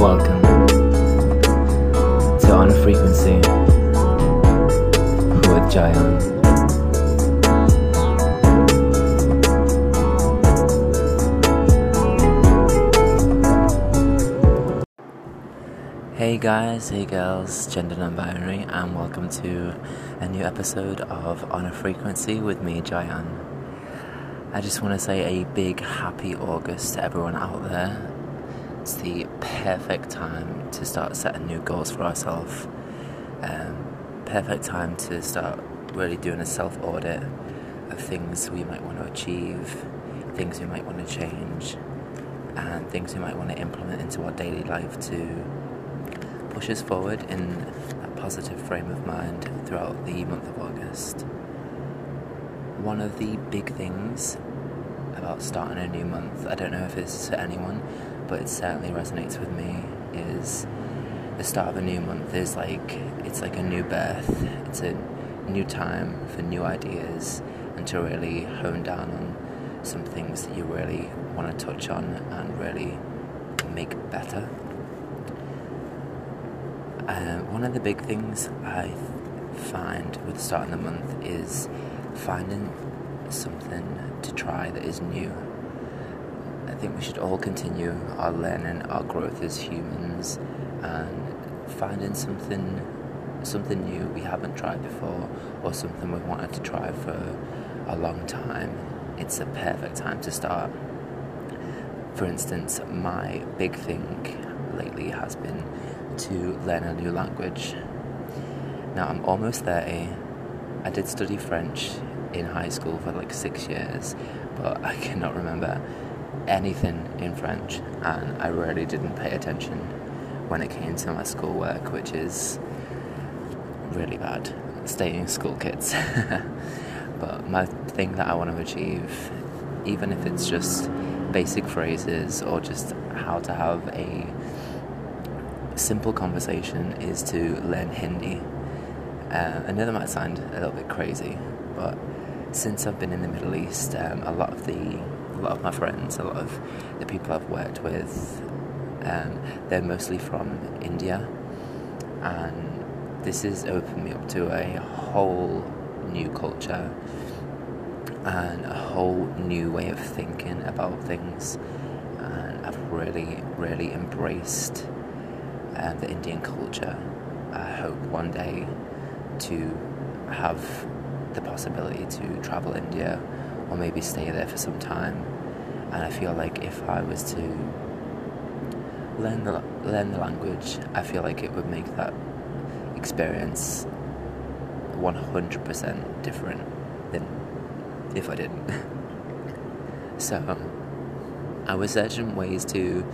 Welcome to On a Frequency with Jayan. Hey guys, hey girls, gender non-binary, and welcome to a new episode of On a Frequency with me, Jayan. I just want to say a big happy August to everyone out there. It's the perfect time to start setting new goals for ourselves. Um, perfect time to start really doing a self-audit of things we might want to achieve, things we might want to change, and things we might want to implement into our daily life to push us forward in a positive frame of mind throughout the month of August. One of the big things about starting a new month, I don't know if it's for anyone, but it certainly resonates with me, is the start of a new month is like it's like a new birth. It's a new time for new ideas and to really hone down on some things that you really want to touch on and really make better. Uh, one of the big things I find with starting the month is finding something to try that is new. I think we should all continue our learning, our growth as humans, and finding something something new we haven't tried before or something we've wanted to try for a long time. It's a perfect time to start. For instance, my big thing lately has been to learn a new language. Now I'm almost 30. I did study French in high school for like six years, but I cannot remember anything in French, and I really didn't pay attention when it came to my schoolwork, which is really bad. Staying school kids. but my thing that I want to achieve, even if it's just basic phrases or just how to have a simple conversation is to learn Hindi. Uh, I know that might sound a little bit crazy, but since I've been in the Middle East, um, a lot of the lot of my friends, a lot of the people I've worked with, um, they're mostly from India, and this has opened me up to a whole new culture and a whole new way of thinking about things, and I've really, really embraced um, the Indian culture. I hope one day to have the possibility to travel India or maybe stay there for some time. And I feel like if I was to learn the learn the language, I feel like it would make that experience 100% different than if I didn't. so I was searching ways to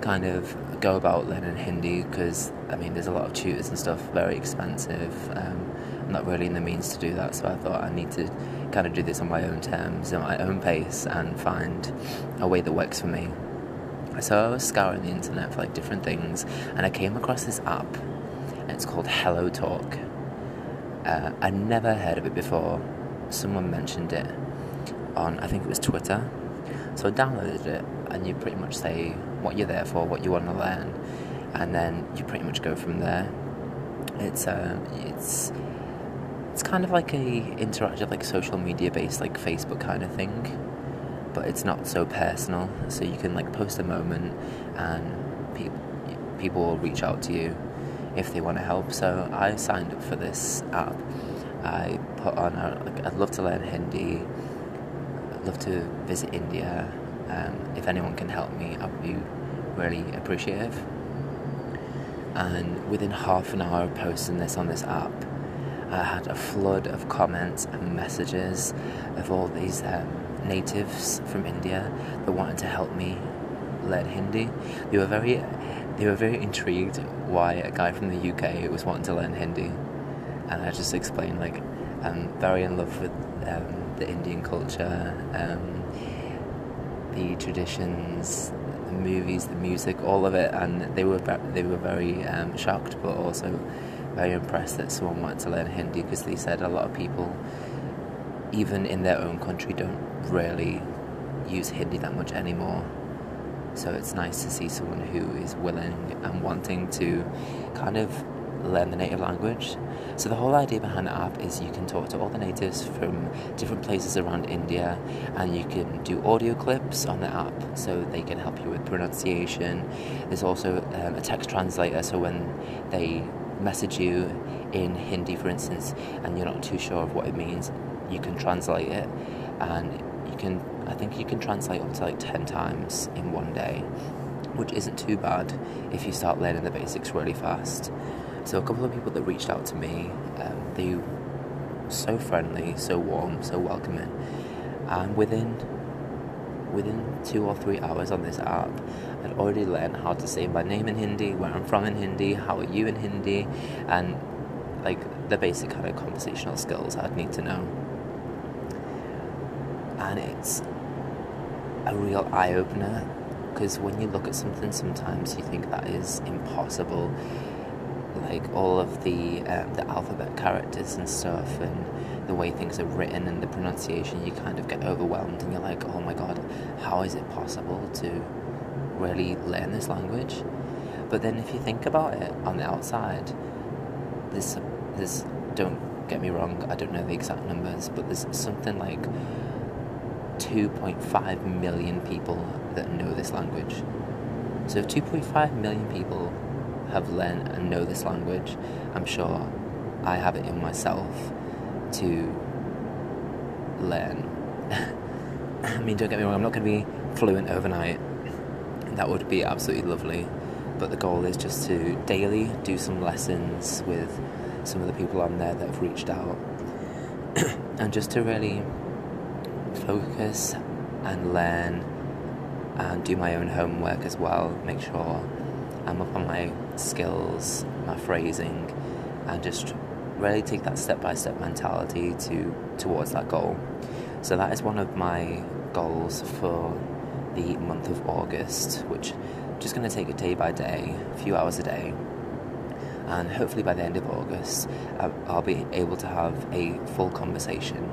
kind of go about learning Hindi because I mean there's a lot of tutors and stuff, very expensive. Um, I'm not really in the means to do that, so I thought I need to kind of do this on my own terms, at my own pace, and find a way that works for me. So I was scouring the internet for like different things, and I came across this app, and it's called Hello Talk. Uh, I never heard of it before. Someone mentioned it on I think it was Twitter, so I downloaded it, and you pretty much say what you're there for, what you want to learn, and then you pretty much go from there. It's um, it's it's kind of like a interactive, like social media based, like Facebook kind of thing, but it's not so personal. So you can like post a moment, and people people will reach out to you if they want to help. So I signed up for this app. I put on, a, like, I'd love to learn Hindi. I'd love to visit India. Um, if anyone can help me, I'd be really appreciative. And within half an hour of posting this on this app, I had a flood of comments and messages of all these um, natives from India that wanted to help me learn Hindi. They were very, they were very intrigued why a guy from the UK was wanting to learn Hindi, and I just explained like I'm very in love with um, the Indian culture. Um, the traditions, the movies, the music, all of it, and they were they were very um, shocked, but also very impressed that someone wanted to learn Hindi because they said a lot of people, even in their own country, don't really use Hindi that much anymore. So it's nice to see someone who is willing and wanting to kind of learn the native language. So the whole idea behind the app is you can talk to all the natives from different places around India and you can do audio clips on the app so they can help you with pronunciation. There's also um, a text translator so when they message you in Hindi for instance and you're not too sure of what it means, you can translate it and you can I think you can translate up to like 10 times in one day, which isn't too bad if you start learning the basics really fast. So a couple of people that reached out to me, um, they were so friendly, so warm, so welcoming, and within within two or three hours on this app, I'd already learned how to say my name in Hindi, where I'm from in Hindi, how are you in Hindi, and like the basic kind of conversational skills I'd need to know. And it's a real eye opener because when you look at something, sometimes you think that is impossible like all of the um, the alphabet characters and stuff and the way things are written and the pronunciation you kind of get overwhelmed and you're like oh my god how is it possible to really learn this language? But then if you think about it on the outside this there's don't get me wrong I don't know the exact numbers but there's something like 2.5 million people that know this language. So 2.5 million people have learned and know this language, I'm sure I have it in myself to learn. I mean, don't get me wrong, I'm not going to be fluent overnight. That would be absolutely lovely. But the goal is just to daily do some lessons with some of the people on there that have reached out. and just to really focus and learn and do my own homework as well. Make sure I'm up on my skills, my phrasing, and just really take that step by step mentality to towards that goal. So that is one of my goals for the month of August, which I'm just going to take it day by day, a few hours a day. And hopefully by the end of August, I'll be able to have a full conversation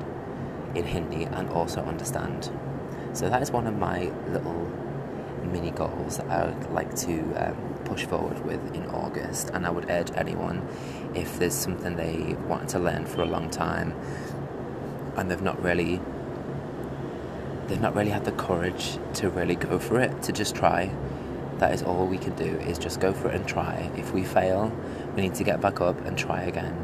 in Hindi and also understand. So that is one of my little mini goals that I would like to um, push forward with in August. And I would urge anyone, if there's something they wanted to learn for a long time and they've not really they've not really had the courage to really go for it, to just try. That is all we can do is just go for it and try. If we fail, we need to get back up and try again.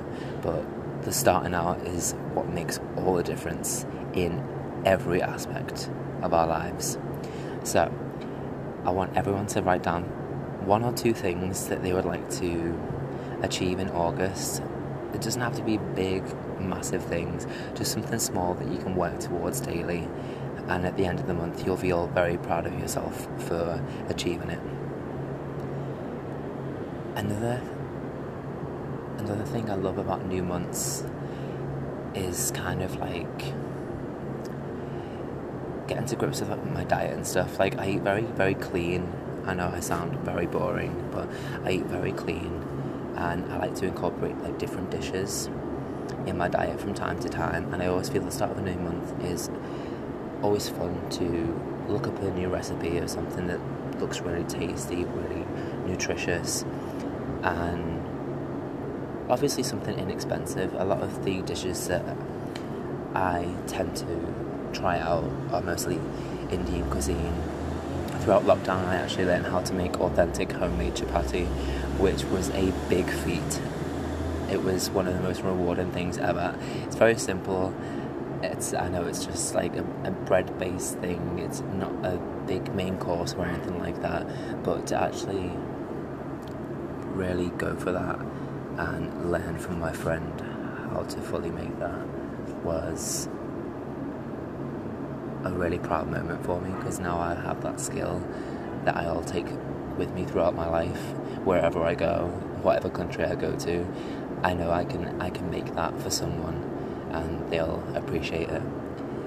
But the starting out is what makes all the difference in every aspect of our lives. So, I want everyone to write down one or two things that they would like to achieve in August. It doesn't have to be big, massive things, just something small that you can work towards daily. And at the end of the month, you'll feel very proud of yourself for achieving it. Another another thing I love about new months is kind of like getting to grips with my diet and stuff. Like I eat very, very clean I know I sound very boring, but I eat very clean and I like to incorporate like different dishes in my diet from time to time. And I always feel the start of a new month is always fun to look up a new recipe of something that looks really tasty, really nutritious, and obviously something inexpensive. A lot of the dishes that I tend to try out are mostly Indian cuisine throughout lockdown, I actually learned how to make authentic homemade chapati, which was a big feat. It was one of the most rewarding things ever. It's very simple. It's I know it's just like a, a bread-based thing. It's not a big main course or anything like that, but to actually really go for that and learn from my friend how to fully make that was a really proud moment for me because now I have that skill that I'll take with me throughout my life, wherever I go, whatever country I go to. I know I can I can make that for someone, and they'll appreciate it.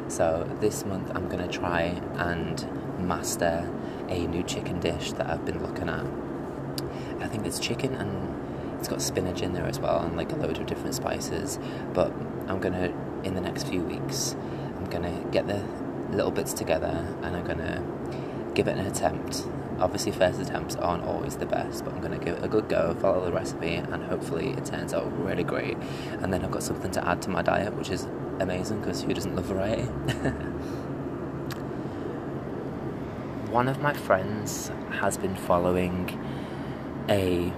So this month I'm gonna try and master a new chicken dish that I've been looking at. I think it's chicken and it's got spinach in there as well and like a load of different spices. But I'm gonna in the next few weeks I'm gonna get the little bits together and I'm gonna give it an attempt obviously, first attempts aren't always the best, but I'm going to give it a good go, follow the recipe, and hopefully it turns out really great. And then I've got something to add to my diet, which is amazing because who doesn't love variety? One of my friends has been following a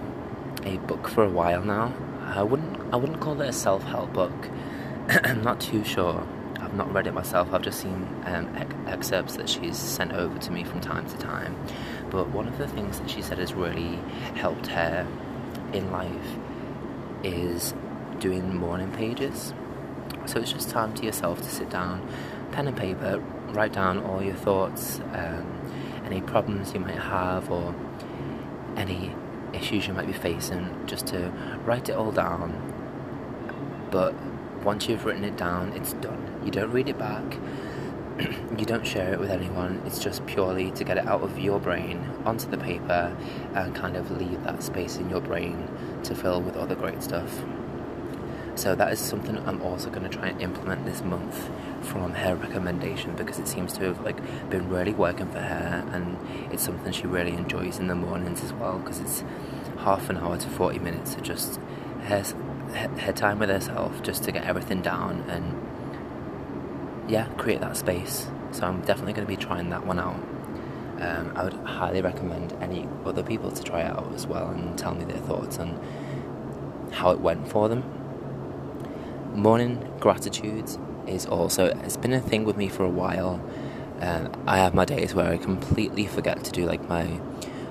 a book for a while now. I wouldn't I wouldn't call it a self help book. I'm not too sure. Not read it myself. I've just seen um, ex- excerpts that she's sent over to me from time to time. But one of the things that she said has really helped her in life is doing morning pages. So it's just time to yourself to sit down, pen and paper, write down all your thoughts, um, any problems you might have, or any issues you might be facing, just to write it all down. But once you've written it down, it's done. You don't read it back, you don't share it with anyone, it's just purely to get it out of your brain onto the paper and kind of leave that space in your brain to fill with other great stuff. So that is something I'm also going to try and implement this month from her recommendation because it seems to have like been really working for her and it's something she really enjoys in the mornings as well because it's half an hour to 40 minutes of just her, her time with herself just to get everything down and yeah create that space. So I'm definitely going to be trying that one out. Um, I would highly recommend any other people to try it out as well and tell me their thoughts on how it went for them. Morning gratitudes is also it's been a thing with me for a while. And i have my days where i completely forget to do like my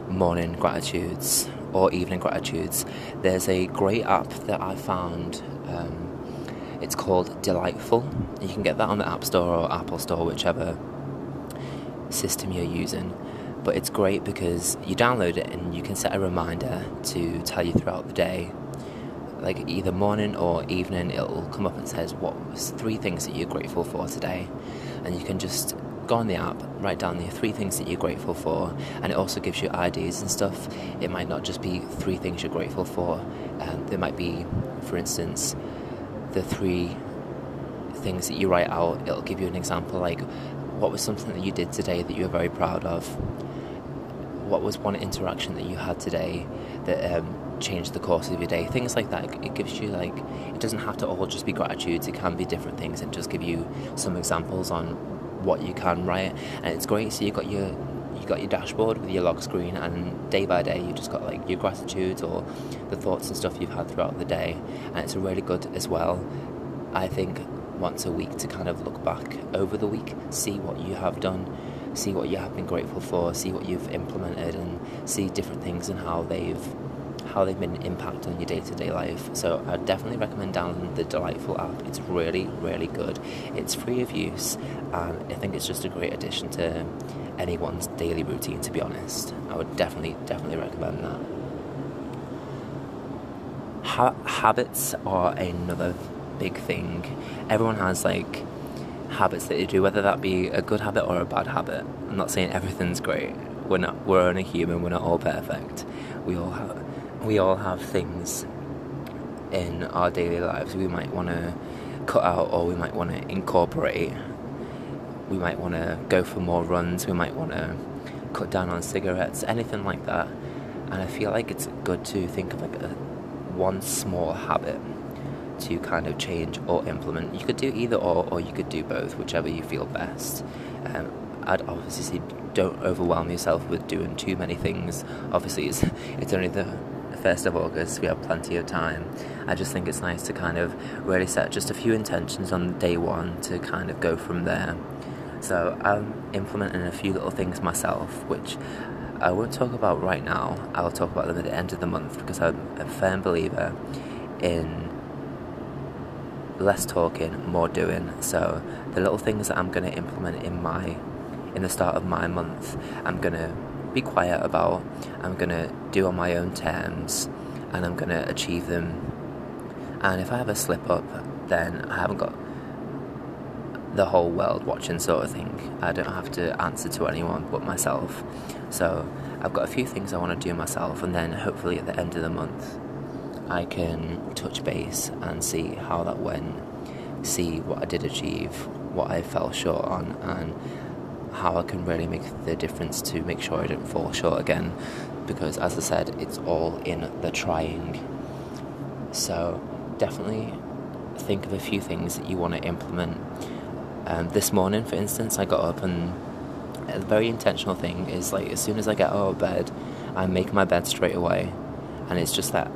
morning gratitudes or evening gratitudes. There's a great app that i found um, it's called delightful you can get that on the app store or apple store whichever system you're using but it's great because you download it and you can set a reminder to tell you throughout the day like either morning or evening, it'll come up and says what was three things that you're grateful for today, and you can just go on the app, write down the three things that you're grateful for, and it also gives you ideas and stuff. It might not just be three things you're grateful for. Um, there might be, for instance, the three things that you write out. It'll give you an example like what was something that you did today that you were very proud of. What was one interaction that you had today that um, change the course of your day. Things like that. It gives you like it doesn't have to all just be gratitudes. It can be different things and just give you some examples on what you can write. And it's great. So you've got your you got your dashboard with your log screen, and day by day you just got like your gratitudes or the thoughts and stuff you've had throughout the day. And it's really good as well. I think once a week to kind of look back over the week, see what you have done, see what you have been grateful for, see what you've implemented, and see different things and how they've how they've been an impact on your day-to-day life. So I definitely recommend downloading the Delightful app. It's really, really good. It's free of use, and I think it's just a great addition to anyone's daily routine. To be honest, I would definitely, definitely recommend that. Ha- habits are another big thing. Everyone has like habits that they do, whether that be a good habit or a bad habit. I'm not saying everything's great. We're not. We're only human. We're not all perfect. We all have we all have things in our daily lives we might want to cut out or we might want to incorporate. We might want to go for more runs, we might want to cut down on cigarettes, anything like that. And I feel like it's good to think of like a one small habit to kind of change or implement. You could do either or, or you could do both, whichever you feel best. Um, I'd obviously don't overwhelm yourself with doing too many things. Obviously, it's it's only the 1st of August, we have plenty of time. I just think it's nice to kind of really set just a few intentions on day one to kind of go from there. So I'm implementing a few little things myself, which I won't talk about right now. I'll talk about them at the end of the month because I'm a firm believer in less talking, more doing. So the little things that I'm going to implement in my in the start of my month, I'm going to be quiet about. I'm going to do on my own terms and I'm going to achieve them. And if I have a slip up, then I haven't got the whole world watching, sort of thing. I don't have to answer to anyone but myself. So I've got a few things I want to do myself, and then hopefully at the end of the month, I can touch base and see how that went, see what I did achieve, what I fell short on, and how I can really make the difference to make sure I don't fall short again. Because as I said, it's all in the trying. So definitely think of a few things that you want to implement. Um, this morning, for instance, I got up and a very intentional thing is like as soon as I get out of bed, I make my bed straight away, and it's just that.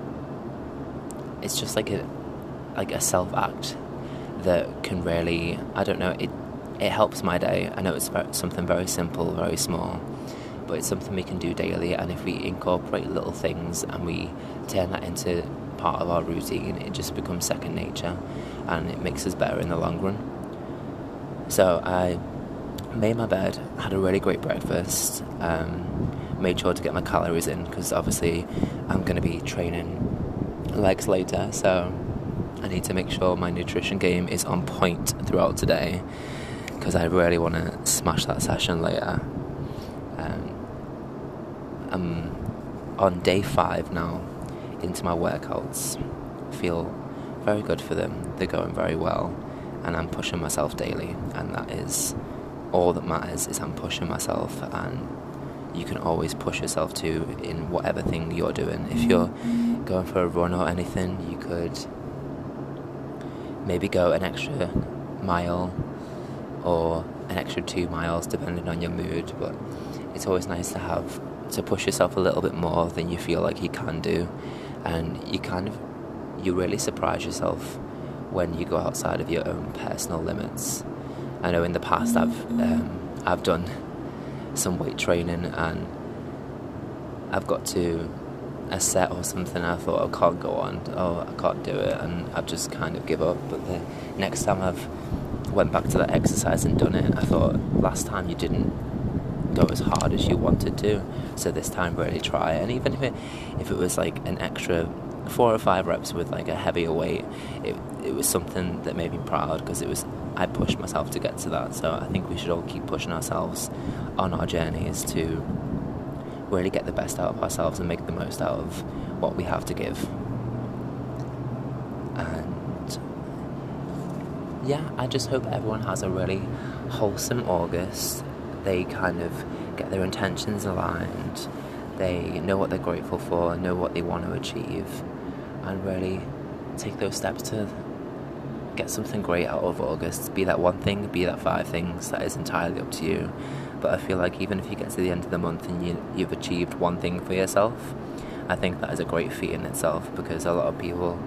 It's just like a like a self act that can really I don't know it it helps my day. I know it's something very simple, very small, but it's something we can do daily. And if we incorporate little things and we turn that into part of our routine, it just becomes second nature, and it makes us better in the long run. So I made my bed, had a really great breakfast, um, made sure to get my calories in because obviously I'm going to be training legs later, so I need to make sure my nutrition game is on point throughout today because I really want to smash that session later. Um, I'm on day five now into my workouts. Feel very good for them. They're going very well, and I'm pushing myself daily, and that is all that matters. Is I'm pushing myself, and you can always push yourself to in whatever thing you're doing. If you're going for a run or anything, you could maybe go an extra mile or an extra two miles depending on your mood but it's always nice to have to push yourself a little bit more than you feel like you can do. And you kind of you really surprise yourself when you go outside of your own personal limits. I know in the past I've um, I've done some weight training and I've got to a set or something I thought I can't go on oh I can't do it and I've just kind of give up. But the next time I've went back to that exercise and done it. I thought last time you didn't go as hard as you wanted to so this time really try. And even if it if it was like an extra four or five reps with like a heavier weight it, it was something that made me proud because it was I pushed myself to get to that. So I think we should all keep pushing ourselves on our journeys to really get the best out of ourselves and make the most out of what we have to give. And yeah, I just hope everyone has a really wholesome August. They kind of get their intentions aligned, they know what they're grateful for, know what they want to achieve, and really take those steps to get something great out of August. Be that one thing, be that five things, that is entirely up to you. But I feel like even if you get to the end of the month and you, you've achieved one thing for yourself, I think that is a great feat in itself because a lot of people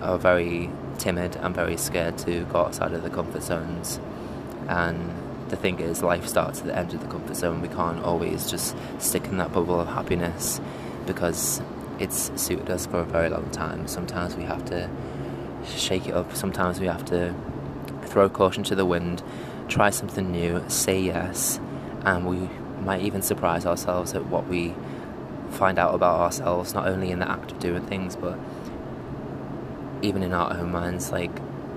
are very timid and very scared to go outside of the comfort zones. And the thing is, life starts at the end of the comfort zone. We can't always just stick in that bubble of happiness because it's suited us for a very long time. Sometimes we have to shake it up, sometimes we have to throw caution to the wind try something new, say yes, and we might even surprise ourselves at what we find out about ourselves, not only in the act of doing things, but even in our own minds. Like,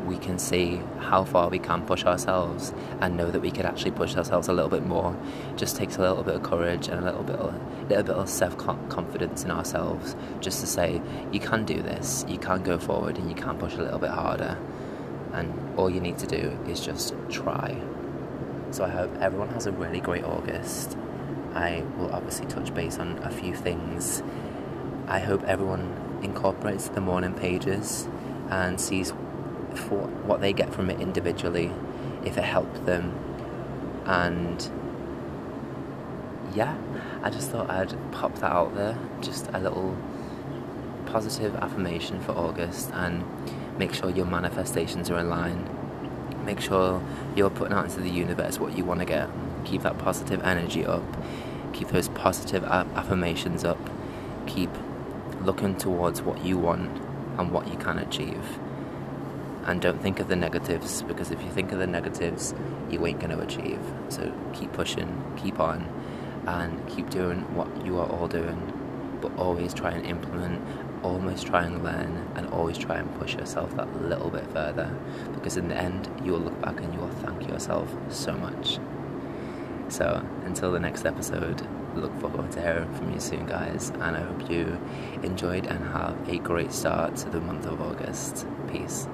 we can see how far we can push ourselves and know that we could actually push ourselves a little bit more. It just takes a little bit of courage and a little bit of, little bit of self confidence in ourselves just to say, you can do this, you can go forward, and you can push a little bit harder and all you need to do is just try. So I hope everyone has a really great August. I will obviously touch base on a few things. I hope everyone incorporates the morning pages and sees for what they get from it individually, if it helped them. And yeah, I just thought I'd pop that out there, just a little positive affirmation for August and make sure your manifestations are in line. Make sure you're putting out into the universe what you want to get. Keep that positive energy up. Keep those positive affirmations up. Keep looking towards what you want and what you can achieve. And don't think of the negatives because if you think of the negatives, you ain't going to achieve. So keep pushing, keep on, and keep doing what you are all doing. But always try and implement always try and learn and always try and push yourself that little bit further because in the end you will look back and you will thank yourself so much so until the next episode look forward to hearing from you soon guys and i hope you enjoyed and have a great start to the month of august. Peace